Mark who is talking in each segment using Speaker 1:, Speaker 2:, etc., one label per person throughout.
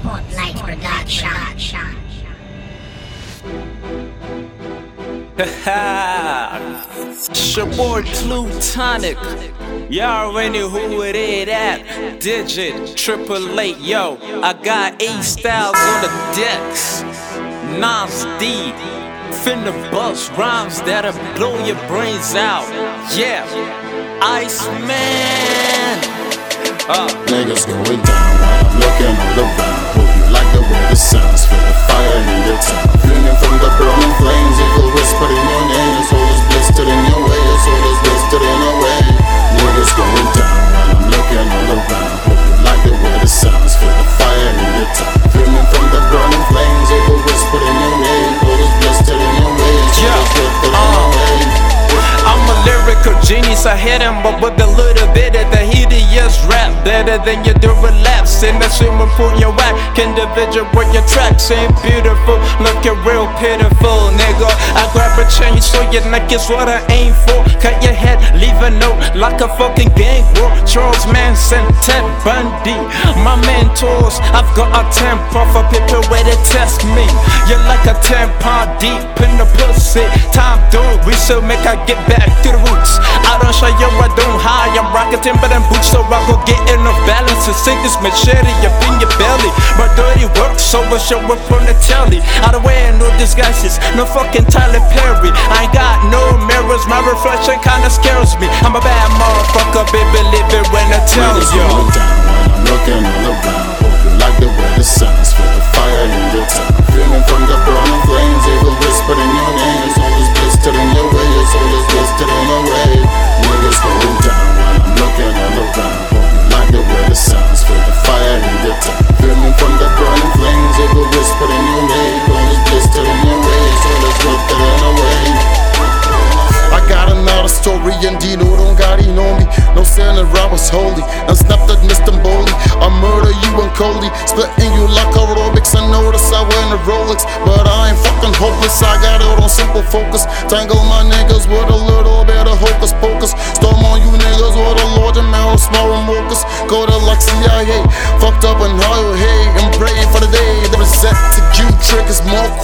Speaker 1: Spotlight Production.
Speaker 2: it's your boy Plutonic. Y'all already who it is at. Digit, triple eight, yo. I got eight styles on the decks. Nas D. Finna bust rhymes that'll blow your brains out. Yeah. Iceman.
Speaker 3: Uh. Niggas going down while I'm looking all around. The sounds. Feel the fire in the town. Feeling from the burning flames. Eagle whisper in your name. Your soul is blistered in your way. Your soul is blistered in a way. Niggas going down while I'm looking all around. Hope you like the way the sounds. Feel the fire in the town. Feeling from the burning flames. Eagle whisper in your name. Your soul is blistered in your way. Your soul is blistered in a uh, way.
Speaker 2: I'm a lyrical genius, I hit him, but Better than your relapse in the swimming pool, your whack. Individual with your tracks ain't beautiful, looking real pitiful, nigga. I grab a chain so your neck is what I aim for. Cut your head, leave a note like a fucking gang war. Charles Manson, Ted Bundy, my mentors. I've got a temper for people where they test me. You're like a tampon deep in the pussy. Time doing research, make I get back to the roots. Hide. I'm rocking Timberland boots, so I go get enough balance to sink this machete up in your belly. My dirty work, so I show up on the telly. I don't wear no disguises, no fucking Tyler Perry. I ain't got no mirrors, my reflection kinda scares me. I'm a bad motherfucker, baby, live it when I tell you.
Speaker 3: Eagle whispered in your name. Your soul is blistered in your way. Your soul is blistered in a way. I got another story and Dino don't got he know me. No that I was holy and snapped that Mr. Boley. I murder you and Cody, splitting you like aerobics. I notice I wear a Rolex, but I ain't fucking hopeless. I got it on simple focus. Tangle my niggas with a little bit of hocus pocus. Storm on you niggas with a large amount of small remorkers. Go to like CIA, fucked up and high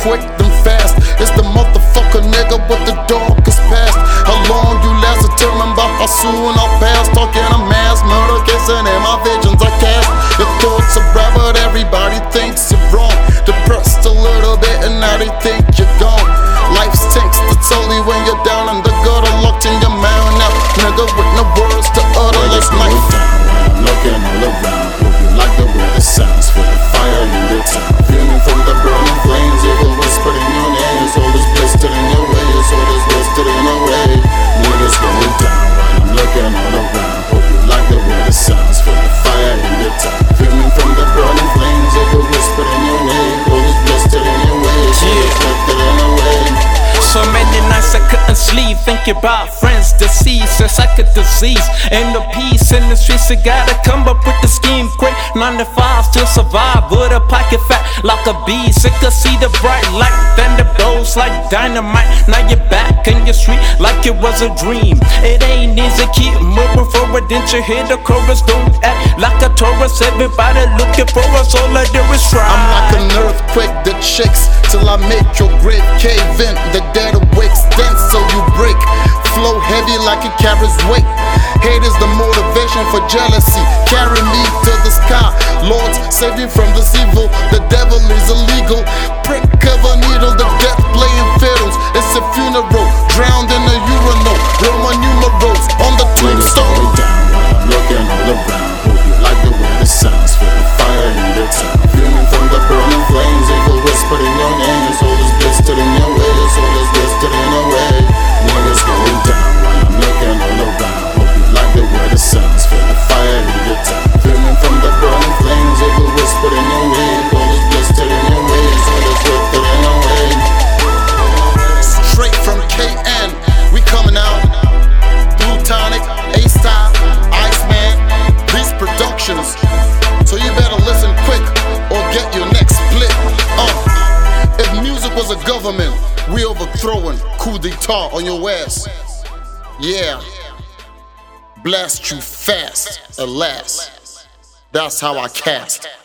Speaker 3: quick than fast. It's the motherfucker nigga with the darkest past. How long you last determined by how soon I'll pass. Talking a mass murder, kissing in my visions
Speaker 2: about friends, deceased, it's like a disease. Ain't no peace in the streets, you gotta come up with the scheme quick. Nine to five to survive, with a pocket fat like a bee. Sick see the bright light, then the blows like dynamite. Now you're back in your street like it was a dream. It ain't easy, keep moving forward, didn't you hear the chorus? Don't act like a tourist, everybody looking for us, all I do is try.
Speaker 3: I'm like an shakes till I make your grave cave in. The dead awakes, then so you break. Flow heavy like it carries weight. Hate is the motivation for jealousy. Carry me to the sky. Lord, save me from this evil. The devil is illegal. Prick of a needle, the death playing So you better listen quick or get your next split. Uh, if music was a government, we overthrowing coup d'etat on your ass. Yeah. Blast you fast, alas. That's how I cast.